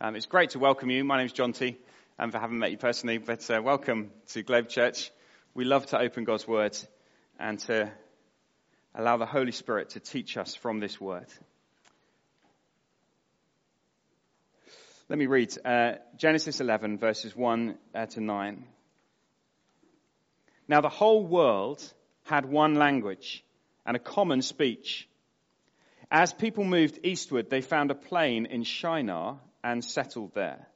Um, it's great to welcome you. My name is John T. And for having met you personally, but uh, welcome to Globe Church. We love to open God's Word and to allow the Holy Spirit to teach us from this Word. Let me read uh, Genesis 11, verses 1 uh, to 9. Now the whole world had one language and a common speech. As people moved eastward, they found a plain in Shinar and settled there.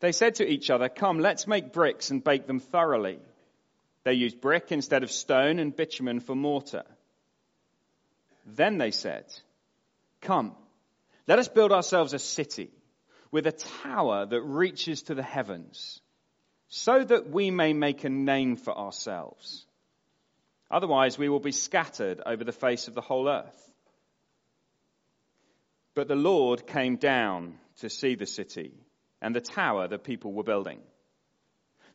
They said to each other, Come, let's make bricks and bake them thoroughly. They used brick instead of stone and bitumen for mortar. Then they said, Come, let us build ourselves a city with a tower that reaches to the heavens, so that we may make a name for ourselves. Otherwise, we will be scattered over the face of the whole earth. But the Lord came down to see the city and the tower that people were building.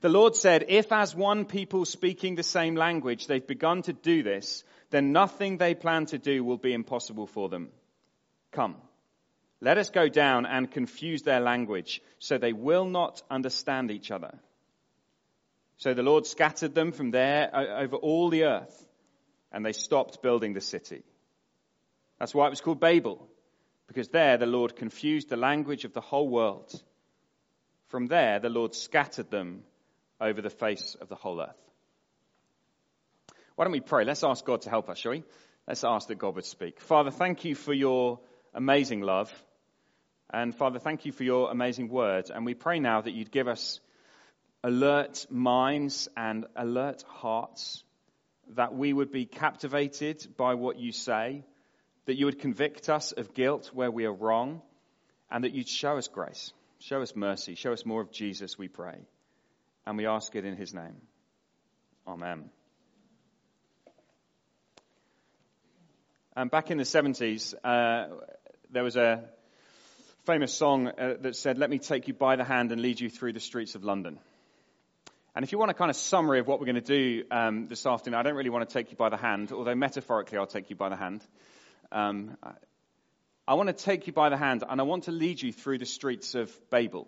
The Lord said, If as one people speaking the same language they've begun to do this, then nothing they plan to do will be impossible for them. Come, let us go down and confuse their language so they will not understand each other. So the Lord scattered them from there over all the earth and they stopped building the city. That's why it was called Babel because there the Lord confused the language of the whole world. From there, the Lord scattered them over the face of the whole earth. Why don't we pray? Let's ask God to help us, shall we? Let's ask that God would speak. Father, thank you for your amazing love. And Father, thank you for your amazing word. And we pray now that you'd give us alert minds and alert hearts, that we would be captivated by what you say that you would convict us of guilt where we are wrong, and that you'd show us grace, show us mercy, show us more of Jesus, we pray. And we ask it in his name. Amen. And back in the 70s, uh, there was a famous song uh, that said, Let me take you by the hand and lead you through the streets of London. And if you want a kind of summary of what we're going to do um, this afternoon, I don't really want to take you by the hand, although metaphorically I'll take you by the hand. Um, I want to take you by the hand and I want to lead you through the streets of Babel,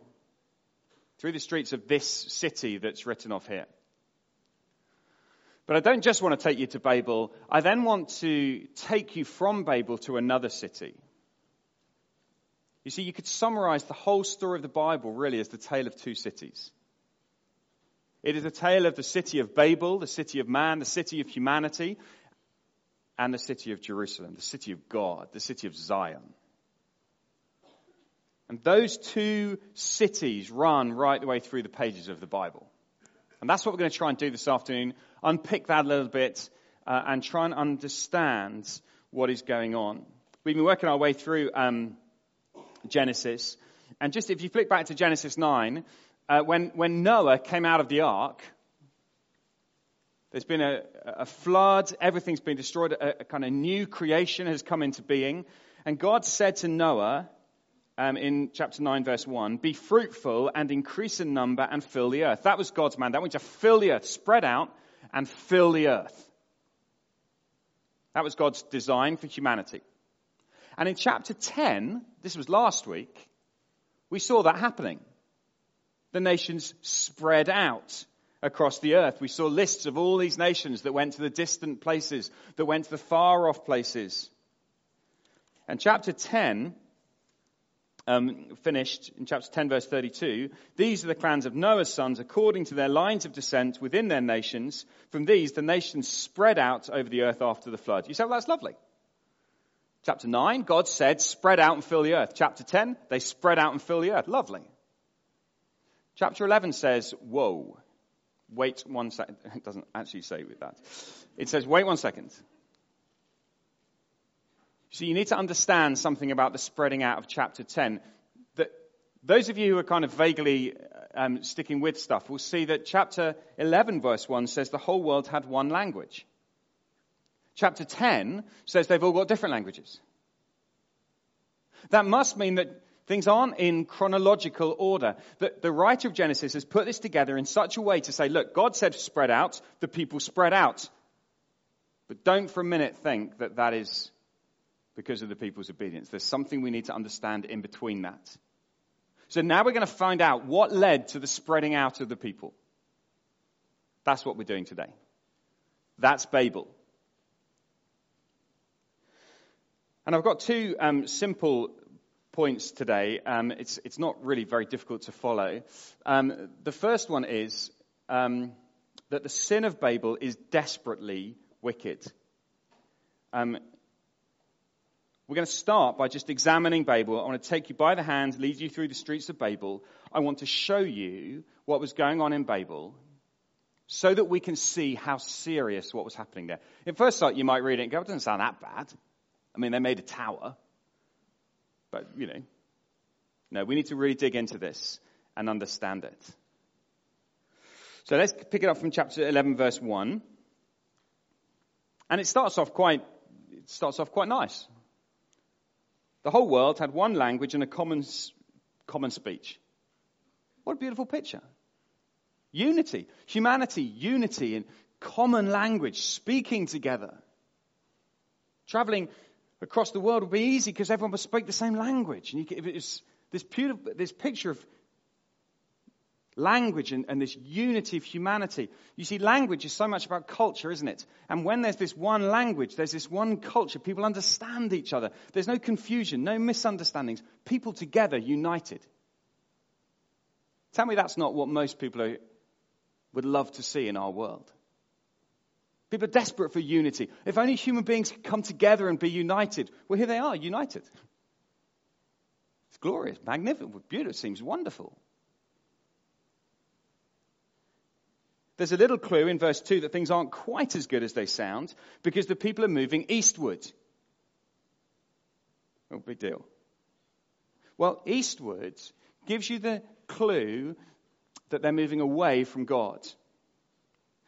through the streets of this city that's written off here. But I don't just want to take you to Babel, I then want to take you from Babel to another city. You see, you could summarize the whole story of the Bible really as the tale of two cities. It is a tale of the city of Babel, the city of man, the city of humanity, and the city of Jerusalem, the city of God, the city of Zion. And those two cities run right the way through the pages of the Bible. And that's what we're going to try and do this afternoon unpick that a little bit uh, and try and understand what is going on. We've been working our way through um, Genesis. And just if you flick back to Genesis 9, uh, when, when Noah came out of the ark, there's been a, a flood, everything's been destroyed, a, a, kind of new creation has come into being. And God said to Noah um, in chapter 9, verse 1, Be fruitful and increase in number and fill the earth. That was God's mandate. Want you to fill the earth, spread out and fill the earth. That was God's design for humanity. And in chapter 10, this was last week, we saw that happening. The nations spread out across the earth. We saw lists of all these nations that went to the distant places, that went to the far off places. And chapter 10 um, finished in chapter 10, verse 32. These are the clans of Noah's sons according to their lines of descent within their nations. From these, the nations spread out over the earth after the flood. You say, well, that's lovely. Chapter 9, God said, spread out and fill the earth. Chapter 10, they spread out and fill the earth. Lovely. Chapter 11 says, whoa. Wait one second. It doesn't actually say with that. It says, wait one second. So you need to understand something about the spreading out of chapter 10. That those of you who are kind of vaguely um, sticking with stuff will see that chapter 11, verse 1 says the whole world had one language. Chapter 10 says they've all got different languages. That must mean that Things aren't in chronological order. The, the, writer of Genesis has put this together in such a way to say, look, God said spread out, the people spread out. But don't for a minute think that that is because of the people's obedience. There's something we need to understand in between that. So now we're going to find out what led to the spreading out of the people. That's what we're doing today. That's Babel. And I've got two um, simple points today. Um, it's, it's not really very difficult to follow. Um, the first one is um, that the sin of Babel is desperately wicked. Um, we're going to start by just examining Babel. I want to take you by the hand, lead you through the streets of Babel. I want to show you what was going on in Babel so that we can see how serious what was happening there. At first sight, you might read it and go, it doesn't sound that bad. I mean, they made a tower. But, you know, no, we need to really dig into this and understand it. So let's pick it up from chapter 11, verse 1. And it starts off quite, it starts off quite nice. The whole world had one language and a common, common speech. What a beautiful picture. Unity, humanity, unity in common language, speaking together. Traveling across the world would be easy because everyone would speak the same language. And was this, beautiful, this picture of language and, and, this unity of humanity. You see, language is so much about culture, isn't it? And when there's this one language, there's this one culture, people understand each other. There's no confusion, no misunderstandings. People together, united. Tell me that's not what most people are, would love to see in our world. People are desperate for unity. If only human beings could come together and be united. Well, here they are, united. It's glorious, magnificent, beautiful, seems wonderful. There's a little clue in verse 2 that things aren't quite as good as they sound because the people are moving eastward. Oh, big deal. Well, eastward gives you the clue that they're moving away from God.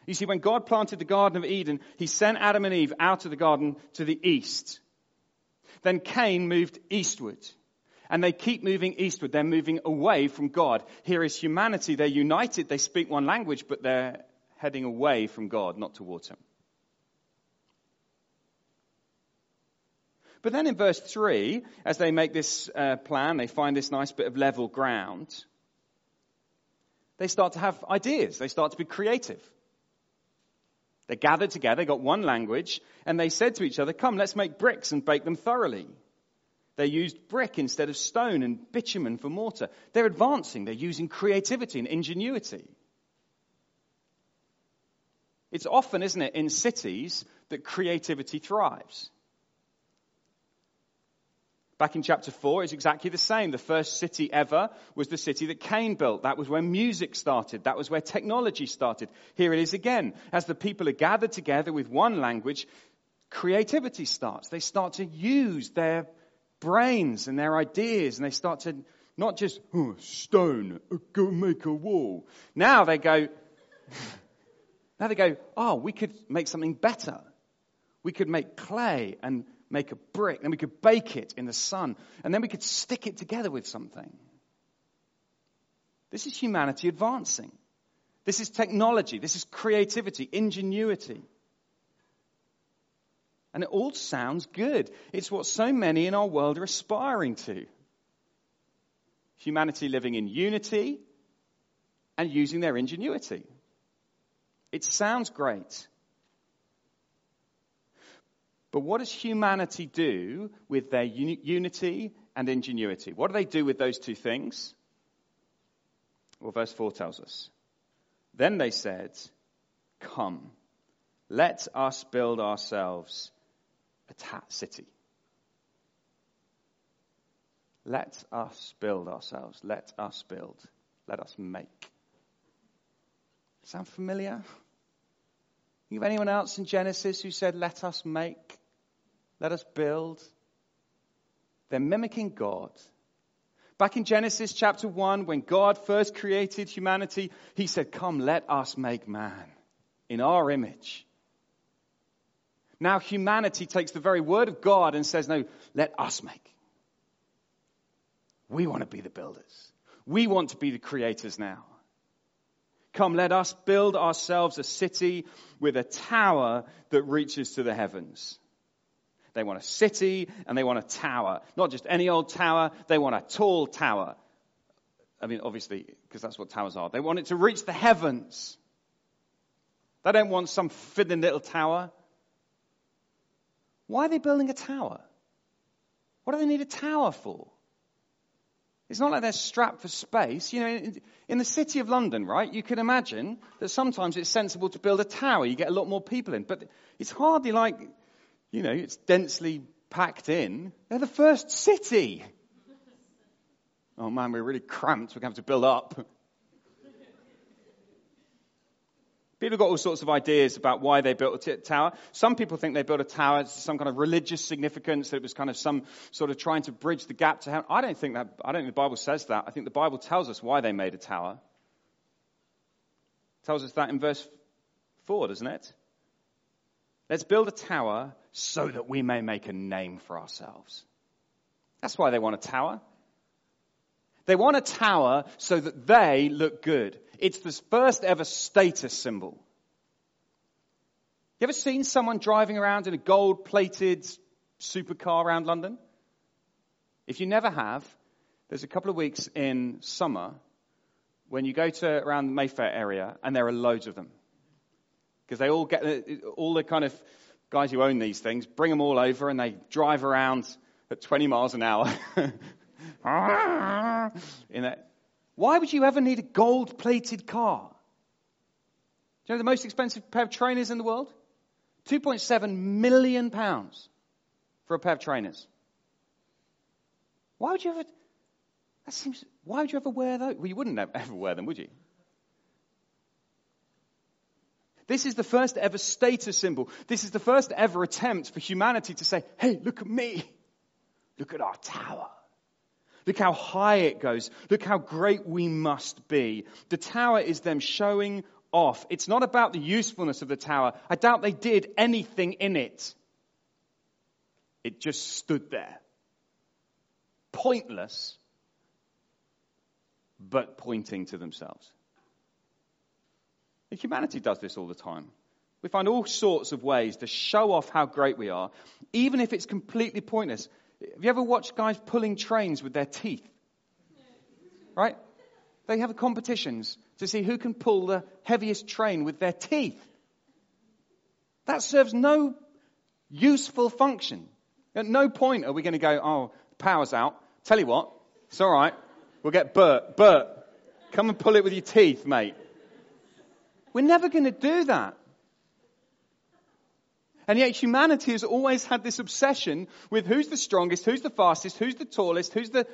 You see, when God planted the Garden of Eden, he sent Adam and Eve out of the garden to the east. Then Cain moved eastward. And they keep moving eastward. They're moving away from God. Here is humanity. They're united. They speak one language, but they're heading away from God, not towards Him. But then in verse 3, as they make this uh, plan, they find this nice bit of level ground. They start to have ideas. They start to be creative. They gathered together, got one language, and they said to each other, Come, let's make bricks and bake them thoroughly. They used brick instead of stone and bitumen for mortar. They're advancing. They're using creativity and ingenuity. It's often, isn't it, in cities that creativity thrives. Back in chapter 4, it's exactly the same. The first city ever was the city that Cain built. That was where music started. That was where technology started. Here it is again. As the people are gathered together with one language, creativity starts. They start to use their brains and their ideas, and they start to not just oh, stone, uh, go make a wall. Now they go, now they go, oh, we could make something better. We could make clay and make a brick, then we could bake it in the sun, and then we could stick it together with something. This is humanity advancing. This is technology. This is creativity, ingenuity. And it all sounds good. It's what so many in our world are aspiring to. Humanity living in unity and using their ingenuity. It sounds great. But what does humanity do with their uni- unity and ingenuity? What do they do with those two things? Well, verse 4 tells us. Then they said, Come, let us build ourselves a ta- city. Let us build ourselves. Let us build. Let us make. Sound familiar? You have anyone else in Genesis who said, Let us make, let us build? They're mimicking God. Back in Genesis chapter 1, when God first created humanity, he said, Come, let us make man in our image. Now humanity takes the very word of God and says, No, let us make. We want to be the builders. We want to be the creators now. Come, let us build ourselves a city with a tower that reaches to the heavens. They want a city and they want a tower. Not just any old tower, they want a tall tower. I mean, obviously, because that's what towers are. They want it to reach the heavens. They don't want some fiddling little tower. Why are they building a tower? What do they need a tower for? It's not like they're strapped for space. You know, in, in, the city of London, right, you can imagine that sometimes it's sensible to build a tower. You get a lot more people in. But it's hardly like, you know, it's densely packed in. They're the first city. Oh man, we're really cramped. We're going to have to build up. People have got all sorts of ideas about why they built a tower. Some people think they built a tower to some kind of religious significance, that it was kind of some sort of trying to bridge the gap to heaven. I don't think that, I don't think the Bible says that. I think the Bible tells us why they made a tower. It tells us that in verse 4, doesn't it? Let's build a tower so that we may make a name for ourselves. That's why they want a tower. They want a tower so that they look good. It's the first ever status symbol. You ever seen someone driving around in a gold plated supercar around London? If you never have, there's a couple of weeks in summer when you go to around the Mayfair area and there are loads of them. Because they all get, uh, all the kind of guys who own these things bring them all over and they drive around at 20 miles an hour in. Why would you ever need a gold plated car? Do you know the most expensive pair of trainers in the world? 2.7 million pounds for a pair of trainers. Why would you ever, that seems, why would you ever wear those? Well, you wouldn't ever wear them, would you? This is the first ever status symbol. This is the first ever attempt for humanity to say, hey, look at me. Look at our tower. Look how high it goes. Look how great we must be. The tower is them showing off. It's not about the usefulness of the tower. I doubt they did anything in it. It just stood there. Pointless, but pointing to themselves. Humanity does this all the time. We find all sorts of ways to show off how great we are, even if it's completely pointless. Have you ever watched guys pulling trains with their teeth? Right? They have competitions to see who can pull the heaviest train with their teeth. That serves no useful function. At no point are we going to go, oh, power's out. Tell you what, it's all right. We'll get Bert. Bert, come and pull it with your teeth, mate. We're never going to do that. And yet humanity has always had this obsession with who's the strongest, who's the fastest, who's the tallest, who's the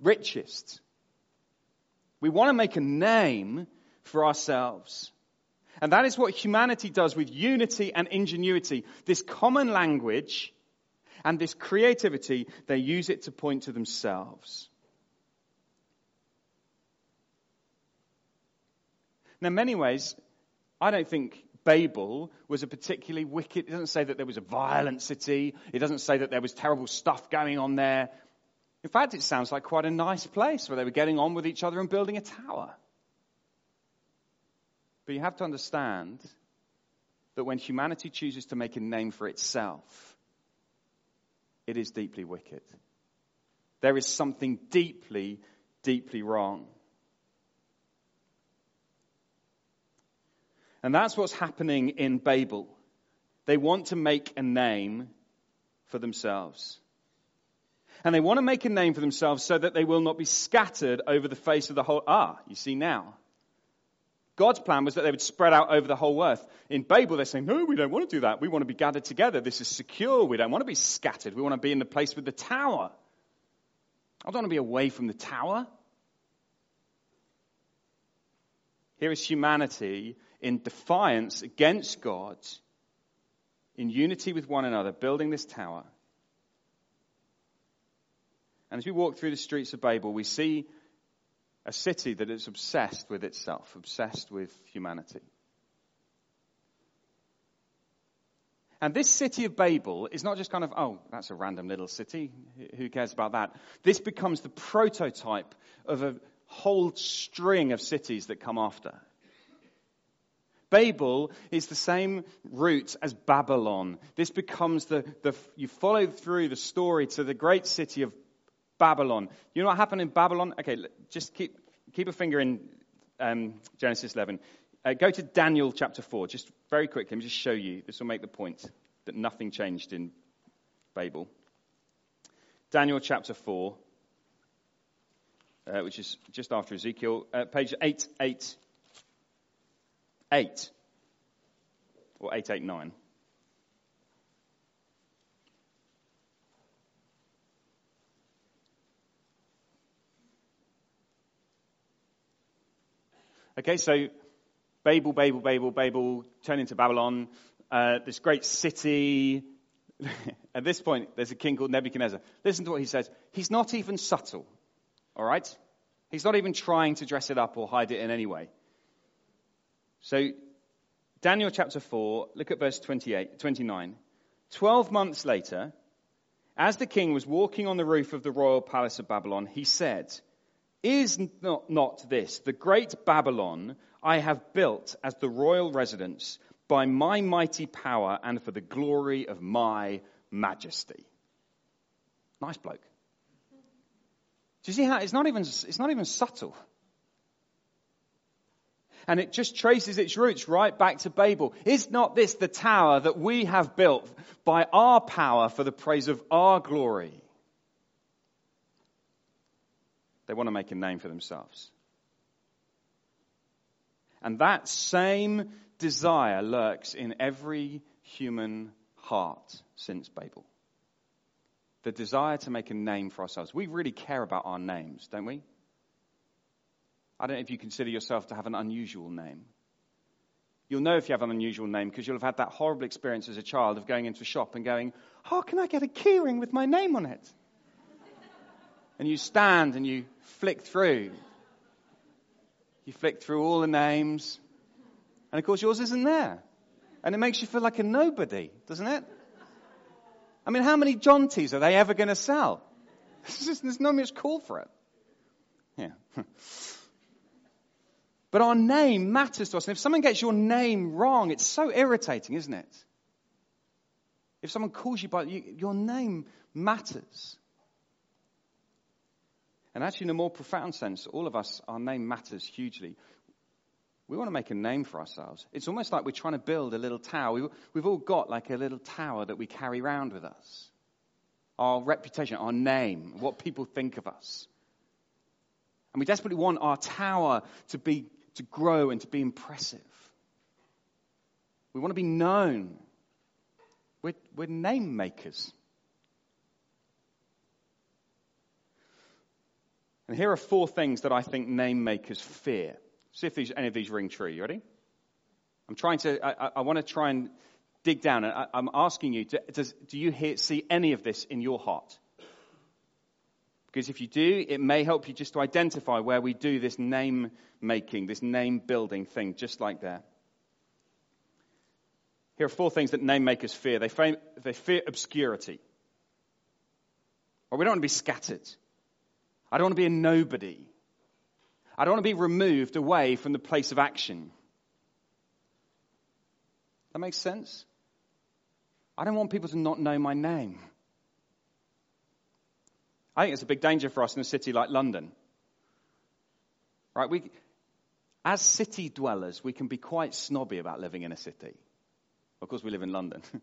richest. We want to make a name for ourselves. And that is what humanity does with unity and ingenuity. This common language and this creativity, they use it to point to themselves. Now, in many ways, I don't think Babel was a particularly wicked, it doesn't say that there was a violent city. It doesn't say that there was terrible stuff going on there. In fact, it sounds like quite a nice place where they were getting on with each other and building a tower. But you have to understand that when humanity chooses to make a name for itself, it is deeply wicked. There is something deeply, deeply wrong. And that's what's happening in Babel. They want to make a name for themselves. And they want to make a name for themselves so that they will not be scattered over the face of the whole. Ah, you see now. God's plan was that they would spread out over the whole earth. In Babel, they're saying, no, we don't want to do that. We want to be gathered together. This is secure. We don't want to be scattered. We want to be in the place with the tower. I don't want to be away from the tower. Here is humanity in defiance against God, in unity with one another, building this tower. And as we walk through the streets of Babel, we see a city that is obsessed with itself, obsessed with humanity. And this city of Babel is not just kind of, oh, that's a random little city. Who cares about that? This becomes the prototype of a whole string of cities that come after. Babel is the same root as Babylon. This becomes the, the, you follow through the story to the great city of Babylon. You know what happened in Babylon? Okay, just keep, keep a finger in um, Genesis 11. Uh, go to Daniel chapter 4, just very quickly. Let me just show you. This will make the point that nothing changed in Babel. Daniel chapter 4, uh, which is just after Ezekiel, uh, page 888. 8, or 889. Okay, so Babel, Babel, Babel, Babel, turn into Babylon, uh, this great city. At this point, there's a king called Nebuchadnezzar. Listen to what he says. He's not even subtle, all right? He's not even trying to dress it up or hide it in any way. So, Daniel chapter 4, look at verse 28, 29. Twelve months later, as the king was walking on the roof of the royal palace of Babylon, he said, is not, not this the great Babylon I have built as the royal residence by my mighty power and for the glory of my majesty? Nice bloke. Do you see how it's not even, it's not even subtle? And it just traces its roots right back to Babel. Is not this the tower that we have built by our power for the praise of our glory? They want to make a name for themselves. And that same desire lurks in every human heart since Babel. The desire to make a name for ourselves. We really care about our names, don't we? I don't know if you consider yourself to have an unusual name. You'll know if you have an unusual name because you'll have had that horrible experience as a child of going into a shop and going, How oh, can I get a keyring with my name on it? and you stand and you flick through. You flick through all the names, and of course yours isn't there. And it makes you feel like a nobody, doesn't it? I mean, how many John T's are they ever going to sell? There's no much call for it. Yeah. but our name matters to us. And if someone gets your name wrong, it's so irritating, isn't it? If someone calls you by you, your name matters. And actually, in a more profound sense, all of us, our name matters hugely. We want to make a name for ourselves. It's almost like we're trying to build a little tower. We, have all got like a little tower that we carry around with us. Our reputation, our name, what people think of us. And we desperately want our tower to be, to grow and to be impressive. We want to be known. We're, we're name makers. And here are four things that I think name makers fear. See if these, any of these ring true. You ready? I'm trying to, I, I want to try and dig down. And I, am asking you, do, does, do you hear, see any of this in your heart? Because if you do, it may help you just to identify where we do this name making, this name building thing, just like there. Here are four things that name makers fear. They, fear, they fear obscurity. Or we don't want to be scattered. I don't want to be a nobody. I don't want to be removed away from the place of action. That makes sense? I don't want people to not know my name. I think it's a big danger for us in a city like London. Right? We, as city dwellers, we can be quite snobby about living in a city. Of course, we live in London.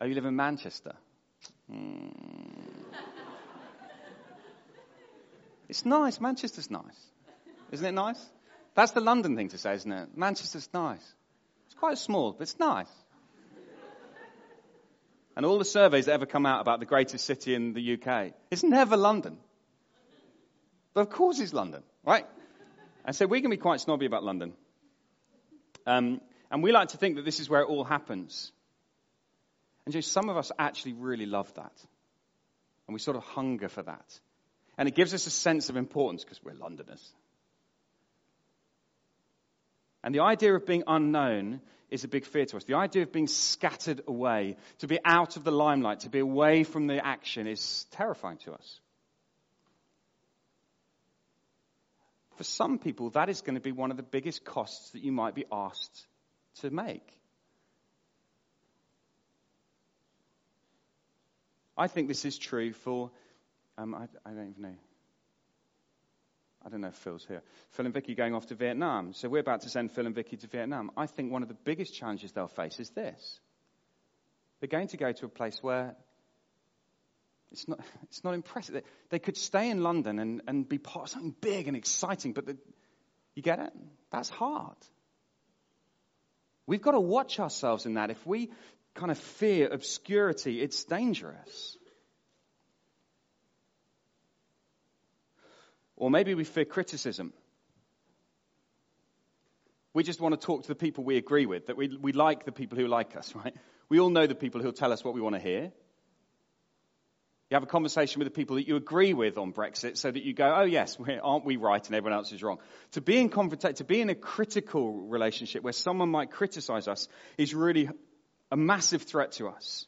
oh, you live in Manchester? Hmm. It's nice. Manchester's nice. Isn't it nice? That's the London thing to say, isn't it? Manchester's nice. It's quite small, but it's nice. And all the surveys that ever come out about the greatest city in the UK, it's never London. But of course it's London, right? And so we can be quite snobby about London. Um, and we like to think that this is where it all happens. And just some of us actually really love that. And we sort of hunger for that. And it gives us a sense of importance because we're Londoners. And the idea of being unknown is a big fear to us. The idea of being scattered away, to be out of the limelight, to be away from the action is terrifying to us. For some people, that is going to be one of the biggest costs that you might be asked to make. I think this is true for, um, I, I don't even know. I don't know if Phil's here. Phil and Vicky going off to Vietnam. So we're about to send Phil and Vicky to Vietnam. I think one of the biggest challenges they'll face is this. They're going to go to a place where it's not, it's not impressive. They, they could stay in London and, and be part of something big and exciting, but the, you get it? That's hard. We've got to watch ourselves in that. If we kind of fear obscurity, it's dangerous. Or maybe we fear criticism. We just want to talk to the people we agree with, that we, we like the people who like us, right? We all know the people who'll tell us what we want to hear. You have a conversation with the people that you agree with on Brexit so that you go, oh yes, aren't we right and everyone else is wrong. To be in confront- to be in a critical relationship where someone might criticize us is really a massive threat to us.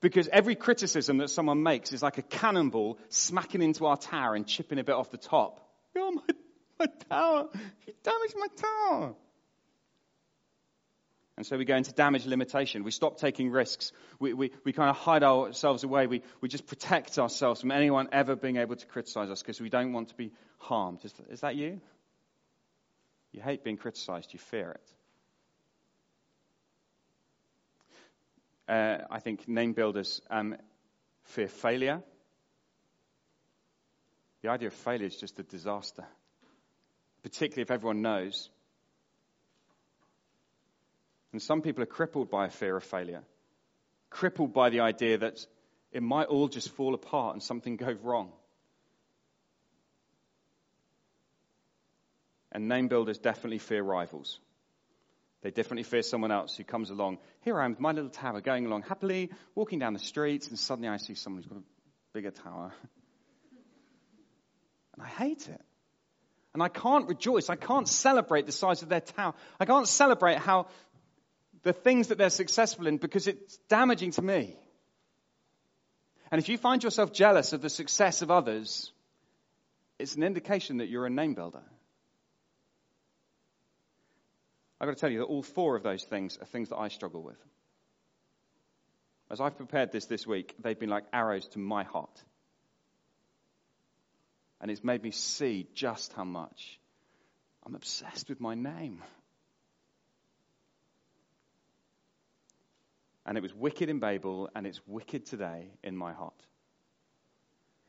Because every criticism that someone makes is like a cannonball smacking into our tower and chipping a bit off the top. Oh, my, my tower! You damaged my tower! And so we go into damage limitation. We stop taking risks. We, we, we kind of hide ourselves away. We, we just protect ourselves from anyone ever being able to criticize us because we don't want to be harmed. Is, is that you? You hate being criticized, you fear it. Uh, I think name builders um, fear failure. The idea of failure is just a disaster, particularly if everyone knows and some people are crippled by a fear of failure, crippled by the idea that it might all just fall apart and something go wrong. And name builders definitely fear rivals. They definitely fear someone else who comes along. Here I am with my little tower going along happily, walking down the streets, and suddenly I see someone who's got a bigger tower. And I hate it. And I can't rejoice. I can't celebrate the size of their tower. I can't celebrate how the things that they're successful in because it's damaging to me. And if you find yourself jealous of the success of others, it's an indication that you're a name builder. I've got to tell you that all four of those things are things that I struggle with. As I've prepared this this week, they've been like arrows to my heart. And it's made me see just how much I'm obsessed with my name. And it was wicked in Babel, and it's wicked today in my heart.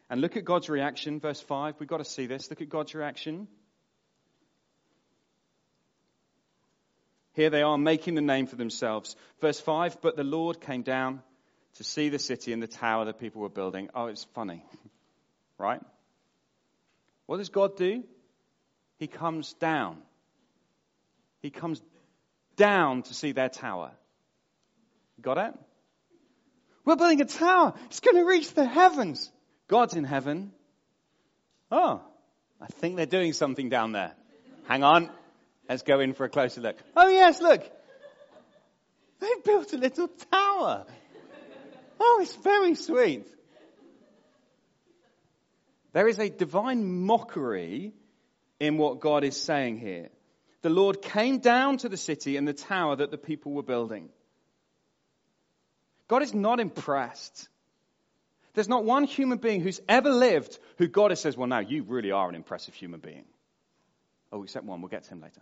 And look at God's reaction, verse 5. We've got to see this. Look at God's reaction. Here they are making the name for themselves. Verse 5 But the Lord came down to see the city and the tower that people were building. Oh, it's funny, right? What does God do? He comes down. He comes down to see their tower. Got it? We're building a tower. It's going to reach the heavens. God's in heaven. Oh, I think they're doing something down there. Hang on. Let's go in for a closer look. Oh, yes, look. They've built a little tower. Oh, it's very sweet. There is a divine mockery in what God is saying here. The Lord came down to the city and the tower that the people were building. God is not impressed. There's not one human being who's ever lived who God has says, well, now you really are an impressive human being. Oh, except one. We'll get to him later.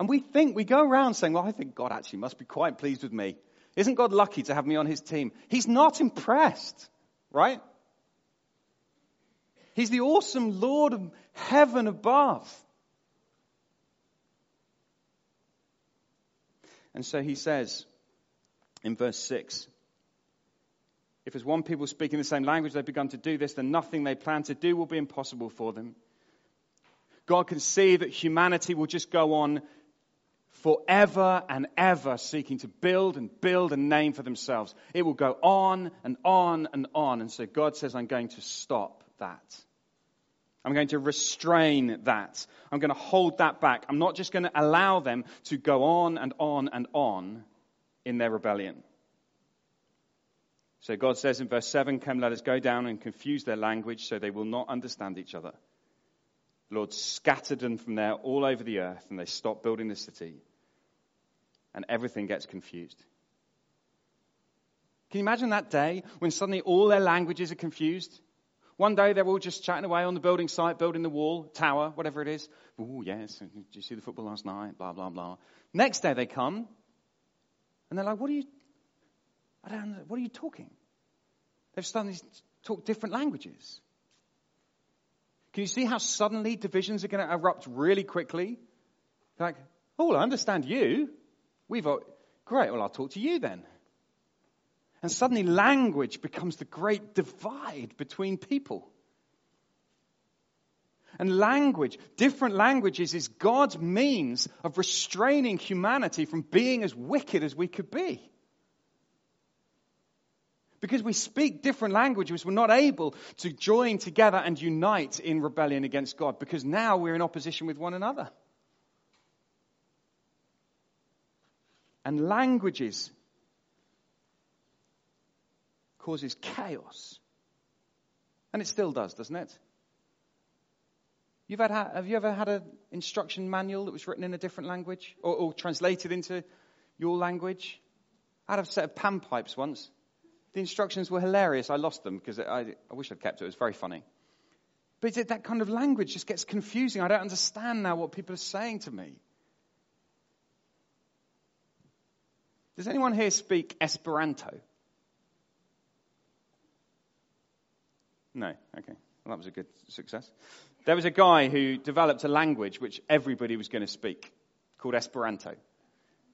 And we think, we go around saying, well, I think God actually must be quite pleased with me. Isn't God lucky to have me on his team? He's not impressed, right? He's the awesome Lord of heaven above. And so he says in verse 6 if as one people speaking the same language they've begun to do this, then nothing they plan to do will be impossible for them. God can see that humanity will just go on forever and ever seeking to build and build a name for themselves. It will go on and on and on. And so God says, I'm going to stop that. I'm going to restrain that. I'm going to hold that back. I'm not just going to allow them to go on and on and on in their rebellion. So God says in verse 7 Come, let us go down and confuse their language so they will not understand each other. The Lord scattered them from there all over the earth, and they stopped building the city, and everything gets confused. Can you imagine that day when suddenly all their languages are confused? One day they're all just chatting away on the building site, building the wall, tower, whatever it is. Oh, yes, did you see the football last night? Blah, blah, blah. Next day they come and they're like, what are you, I don't what are you talking? They've suddenly talked different languages. Can you see how suddenly divisions are going to erupt really quickly? Like, oh, I understand you. We've, got great, well, I'll talk to you then. And suddenly language becomes the great divide between people. And language, different languages, is God's means of restraining humanity from being as wicked as we could be. Because we speak different languages, we're not able to join together and unite in rebellion against God because now we're in opposition with one another. And languages causes chaos. And it still does, doesn't it? You've had, have you ever had an instruction manual that was written in a different language or, or translated into your language? I had a set of panpipes once. The instructions were hilarious. I lost them because I, I wish I'd kept it. It was very funny. But that kind of language just gets confusing. I don't understand now what people are saying to me. Does anyone here speak Esperanto? No. Okay. Well, that was a good success. There was a guy who developed a language which everybody was going to speak called Esperanto.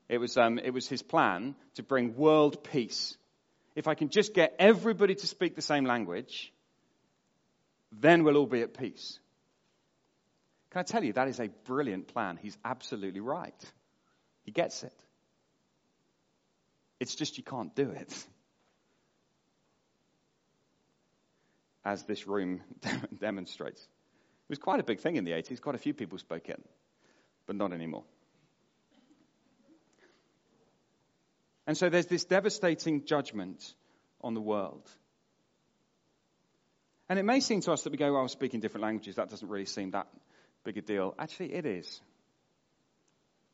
It was, um, it was his plan to bring world peace. If I can just get everybody to speak the same language, then we'll all be at peace. Can I tell you, that is a brilliant plan. He's absolutely right. He gets it. It's just you can't do it. as this room demonstrates. It was quite a big thing in the 80s. Quite a few people spoke it, but not anymore. And so there's this devastating judgment on the world. And it may seem to us that we go, well, speaking different languages, that doesn't really seem that big a deal. Actually, it is.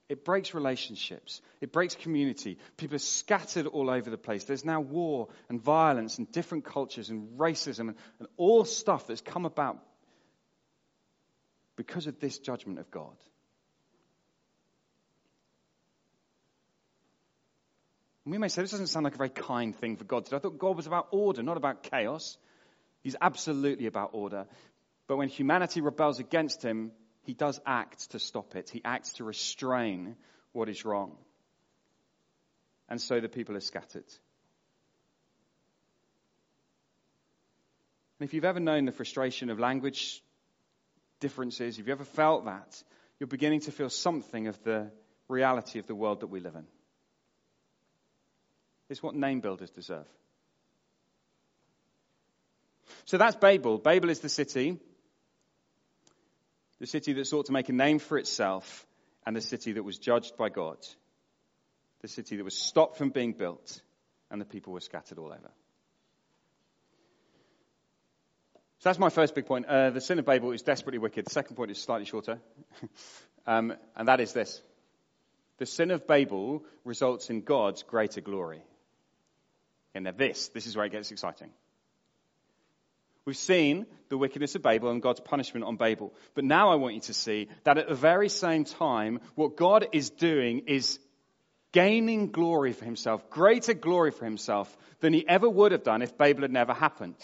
It breaks relationships. It breaks community. People are scattered all over the place. There's now war and violence and different cultures and racism and, and all stuff that's come about because of this judgment of God. We may say this doesn't sound like a very kind thing for God to do. I thought God was about order, not about chaos. He's absolutely about order. But when humanity rebels against him, he does act to stop it. He acts to restrain what is wrong. And so the people are scattered. And if you've ever known the frustration of language differences, if you've ever felt that, you're beginning to feel something of the reality of the world that we live in. It's what name builders deserve. So that's Babel. Babel is the city the city that sought to make a name for itself, and the city that was judged by God, the city that was stopped from being built, and the people were scattered all over. So that's my first big point. Uh, the sin of Babel is desperately wicked. The second point is slightly shorter, um, and that is this. The sin of Babel results in God's greater glory. And this, this is where it gets exciting. We've seen the wickedness of Babel and God's punishment on Babel. But now I want you to see that at the very same time, what God is doing is gaining glory for himself, greater glory for himself than he ever would have done if Babel had never happened.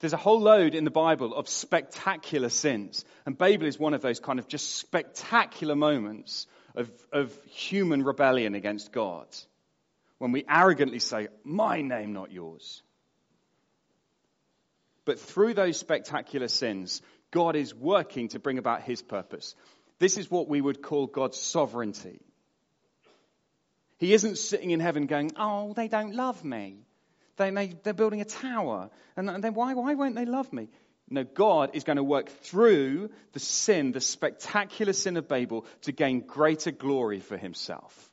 There's a whole load in the Bible of spectacular sins. And Babel is one of those kind of just spectacular moments of, of human rebellion against God. When we arrogantly say, My name, not yours. But through those spectacular sins, God is working to bring about his purpose. This is what we would call God's sovereignty. He isn't sitting in heaven going, Oh, they don't love me. They, they, are building a tower. And then why, why won't they love me? No, God is going to work through the sin, the spectacular sin of Babel, to gain greater glory for himself.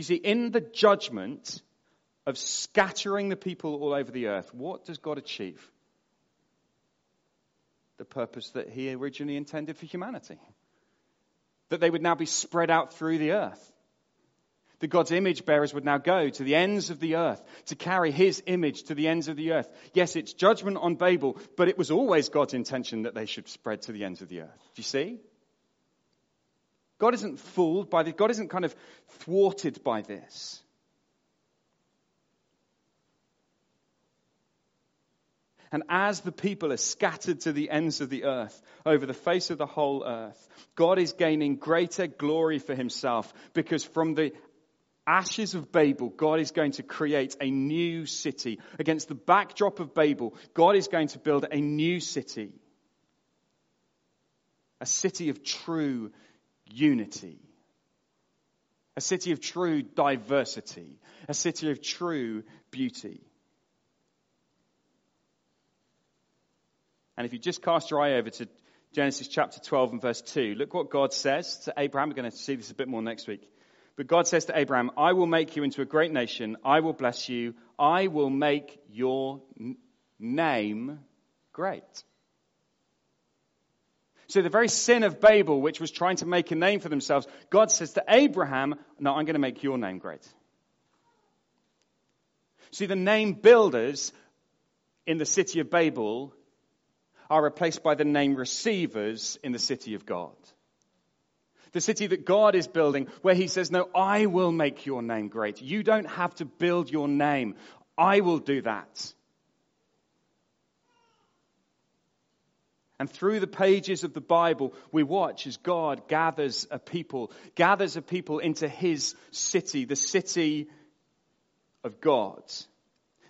You see, in the judgment, of scattering the people all over the earth, what does God achieve? The purpose that He originally intended for humanity. that they would now be spread out through the earth. That God's image bearers would now go to the ends of the earth to carry his image to the ends of the earth. Yes, it's judgment on Babel, but it was always God's intention that they should spread to the ends of the earth. Do you see? God isn't fooled by this. God isn't kind of thwarted by this. And as the people are scattered to the ends of the earth, over the face of the whole earth, God is gaining greater glory for himself because from the ashes of Babel, God is going to create a new city. Against the backdrop of Babel, God is going to build a new city. A city of true unity. A city of true diversity. A city of true beauty. And if you just cast your eye over to Genesis chapter 12 and verse 2, look what God says to Abraham. We're going to see this a bit more next week. But God says to Abraham, I will make you into a great nation. I will bless you. I will make your name great. So the very sin of Babel, which was trying to make a name for themselves, God says to Abraham, No, I'm going to make your name great. See, the name builders in the city of Babel are replaced by the name receivers in the city of God. The city that God is building, where He says, No, I will make your name great. You don't have to build your name. I will do that. And through the pages of the Bible, we watch as God gathers a people, gathers a people into His city, the city of God,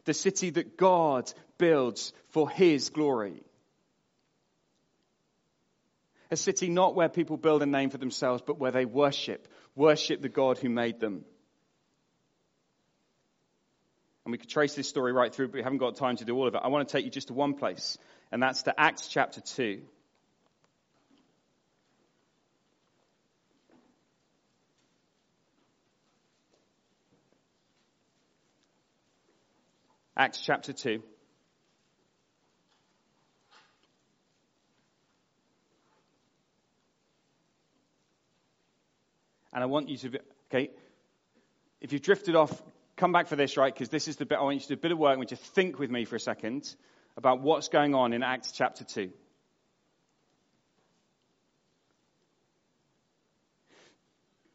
the city that God builds for His glory. A city not where people build a name for themselves, but where they worship, worship the God who made them. And we could trace this story right through, but we haven't got time to do all of it. I want to take you just to one place, and that's to Acts chapter 2. Acts chapter 2. And I want you to, be, okay, if you've drifted off, come back for this, right? Because this is the bit, I want you to do a bit of work. I want you to think with me for a second about what's going on in Acts chapter 2.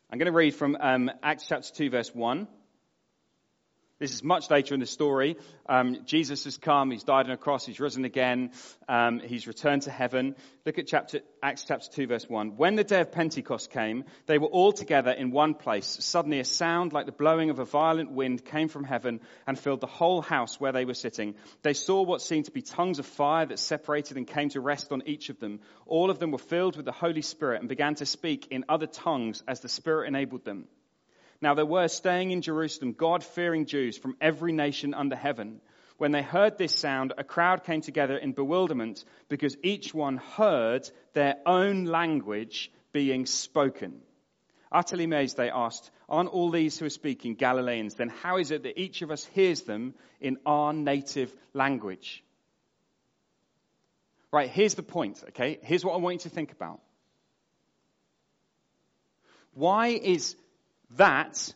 I'm going to read from um, Acts chapter 2, verse 1. This is much later in the story. Um, Jesus has come, he's died on a cross, he's risen again, um, he's returned to heaven. Look at chapter, Acts chapter 2, verse 1. When the day of Pentecost came, they were all together in one place. Suddenly a sound like the blowing of a violent wind came from heaven and filled the whole house where they were sitting. They saw what seemed to be tongues of fire that separated and came to rest on each of them. All of them were filled with the Holy Spirit and began to speak in other tongues as the Spirit enabled them. Now there were staying in Jerusalem God fearing Jews from every nation under heaven. When they heard this sound, a crowd came together in bewilderment because each one heard their own language being spoken. Utterly amazed, they asked, Aren't all these who are speaking Galileans? Then how is it that each of us hears them in our native language? Right, here's the point, okay? Here's what I want you to think about. Why is that,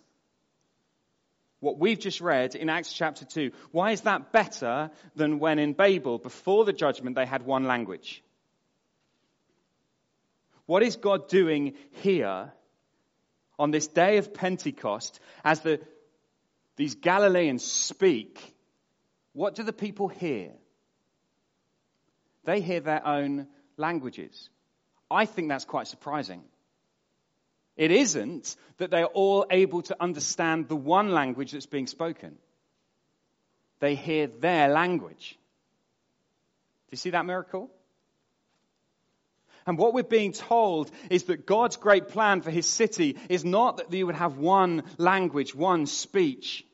what we've just read in Acts chapter 2, why is that better than when in Babel, before the judgment, they had one language? What is God doing here on this day of Pentecost as the, these Galileans speak? What do the people hear? They hear their own languages. I think that's quite surprising. It isn't that they're all able to understand the one language that's being spoken. They hear their language. Do you see that miracle? And what we're being told is that God's great plan for his city is not that you would have one language, one speech.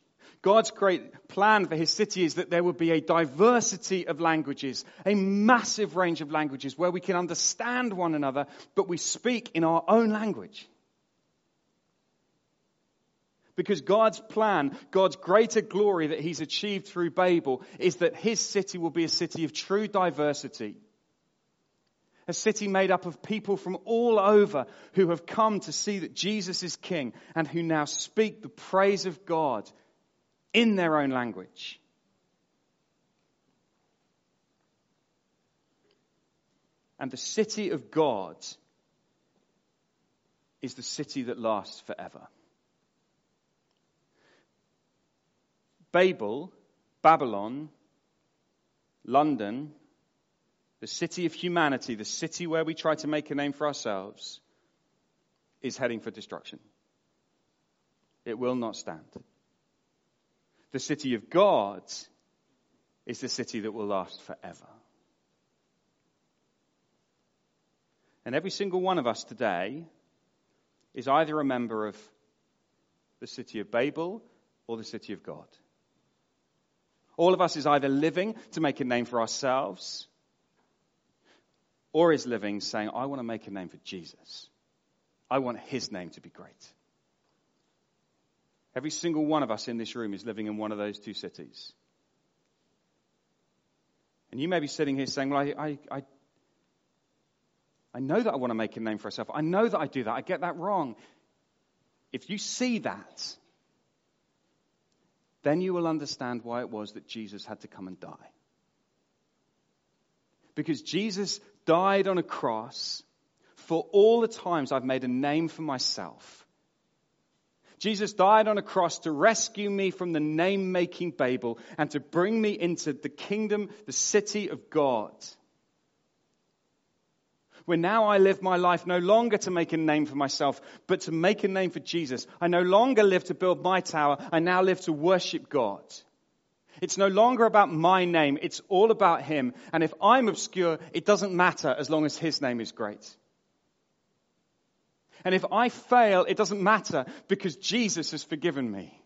God's great plan for his city is that there would be a diversity of languages, a massive range of languages where we can understand one another, but we speak in our own language. Because God's plan, God's greater glory that He's achieved through Babel is that His city will be a city of true diversity. A city made up of people from all over who have come to see that Jesus is king and who now speak the praise of God in their own language. And the city of God is the city that lasts forever. Babel, Babylon, London, the city of humanity, the city where we try to make a name for ourselves, is heading for destruction. It will not stand. The city of God is the city that will last forever. And every single one of us today is either a member of the city of Babel or the city of God. All of us is either living to make a name for ourselves or is living saying, I want to make a name for Jesus. I want his name to be great. Every single one of us in this room is living in one of those two cities. And you may be sitting here saying, Well, I, I, I, I know that I want to make a name for myself. I know that I do that. I get that wrong. If you see that, then you will understand why it was that Jesus had to come and die. Because Jesus died on a cross for all the times I've made a name for myself. Jesus died on a cross to rescue me from the name making Babel and to bring me into the kingdom, the city of God where now I live my life no longer to make a name for myself, but to make a name for Jesus. I no longer live to build my tower. I now live to worship God. It's no longer about my name. It's all about Him. And if I'm obscure, it doesn't matter as long as His name is great. And if I fail, it doesn't matter because Jesus has forgiven me.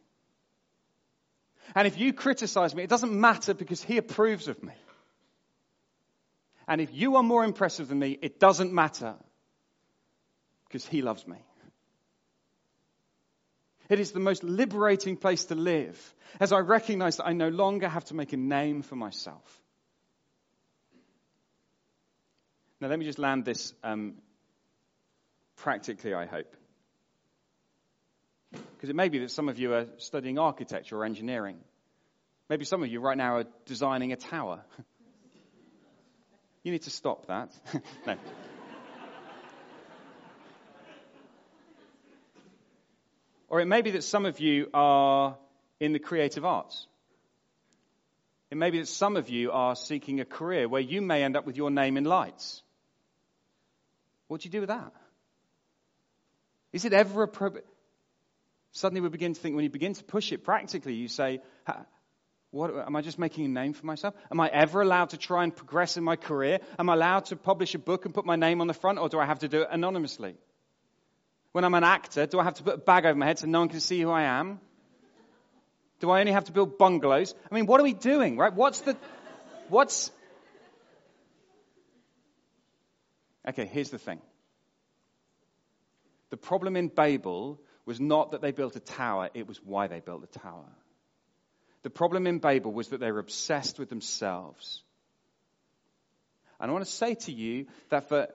And if you criticize me, it doesn't matter because He approves of me. And if you are more impressive than me, it doesn't matter because he loves me. It is the most liberating place to live as I recognize that I no longer have to make a name for myself. Now, let me just land this um, practically, I hope. Because it may be that some of you are studying architecture or engineering. Maybe some of you right now are designing a tower. You need to stop that. no. Or it may be that some of you are in the creative arts. It may be that some of you are seeking a career where you may end up with your name in lights. What do you do with that? Is it ever appropriate? Suddenly we begin to think, when you begin to push it practically, you say, what, am I just making a name for myself? Am I ever allowed to try and progress in my career? Am I allowed to publish a book and put my name on the front, or do I have to do it anonymously? When I'm an actor, do I have to put a bag over my head so no one can see who I am? Do I only have to build bungalows? I mean, what are we doing, right? What's the, what's, okay, here's the thing. The problem in Babel was not that they built a tower, it was why they built the tower. The problem in Babel was that they were obsessed with themselves. And I want to say to you that for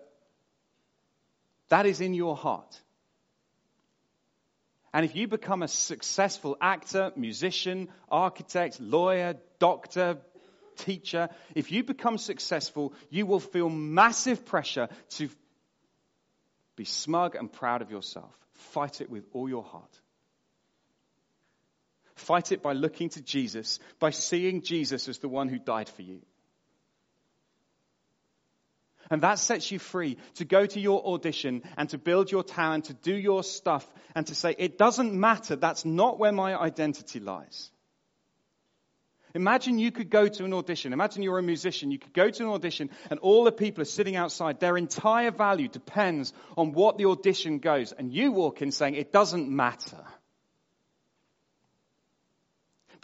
that is in your heart. And if you become a successful actor, musician, architect, lawyer, doctor, teacher, if you become successful, you will feel massive pressure to be smug and proud of yourself. Fight it with all your heart. Fight it by looking to Jesus, by seeing Jesus as the one who died for you. And that sets you free to go to your audition and to build your talent, to do your stuff, and to say, it doesn't matter. That's not where my identity lies. Imagine you could go to an audition. Imagine you're a musician. You could go to an audition and all the people are sitting outside. Their entire value depends on what the audition goes. And you walk in saying, it doesn't matter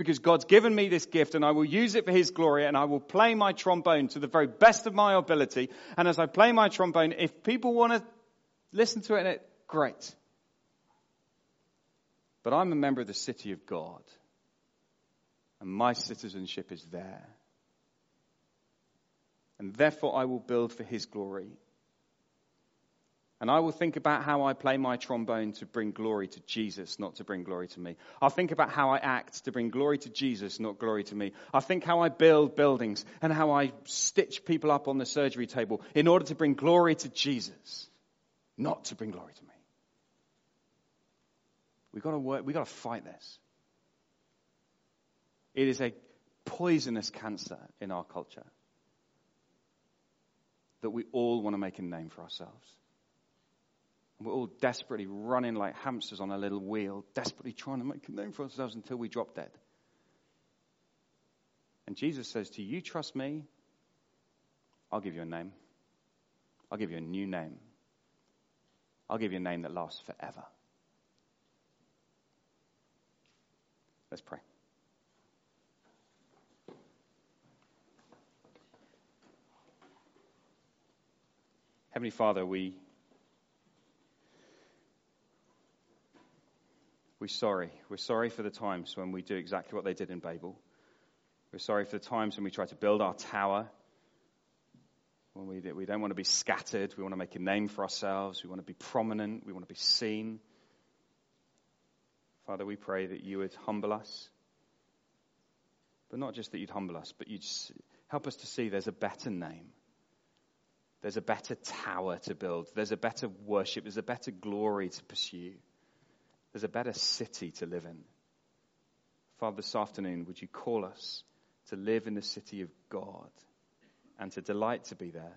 because God's given me this gift and I will use it for His glory and I will play my trombone to the very best of my ability. And as I play my trombone, if people want to listen to it, great. But I'm a member of the city of God and my citizenship is there. And therefore I will build for His glory And I will think about how I play my trombone to bring glory to Jesus, not to bring glory to me. I'll think about how I act to bring glory to Jesus, not glory to me. I'll think how I build buildings and how I stitch people up on the surgery table in order to bring glory to Jesus, not to bring glory to me. We've got to work, we've got to fight this. It is a poisonous cancer in our culture that we all want to make a name for ourselves. We're all desperately running like hamsters on a little wheel, desperately trying to make a name for ourselves until we drop dead. And Jesus says you, You trust me, I'll give you a name. I'll give you a new name. I'll give you a name that lasts forever. Let's pray. Heavenly Father, we We're sorry. We're sorry for the times when we do exactly what they did in Babel. We're sorry for the times when we try to build our tower. When we, we don't want to be scattered. We want to make a name for ourselves. We want to be prominent. We want to be seen. Father, we pray that you would humble us. But not just that you'd humble us, but you'd help us to see there's a better name. There's a better tower to build. There's a better worship. There's a better glory to pursue. There's a better city to live in. Father, this afternoon, would you call us to live in the city of God and to delight to be there?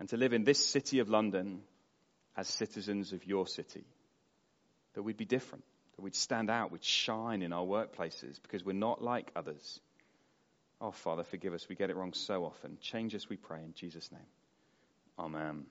And to live in this city of London as citizens of your city. That we'd be different, that we'd stand out, we'd shine in our workplaces because we're not like others. Oh, Father, forgive us. We get it wrong so often. Change us, we pray, in Jesus' name. Amen.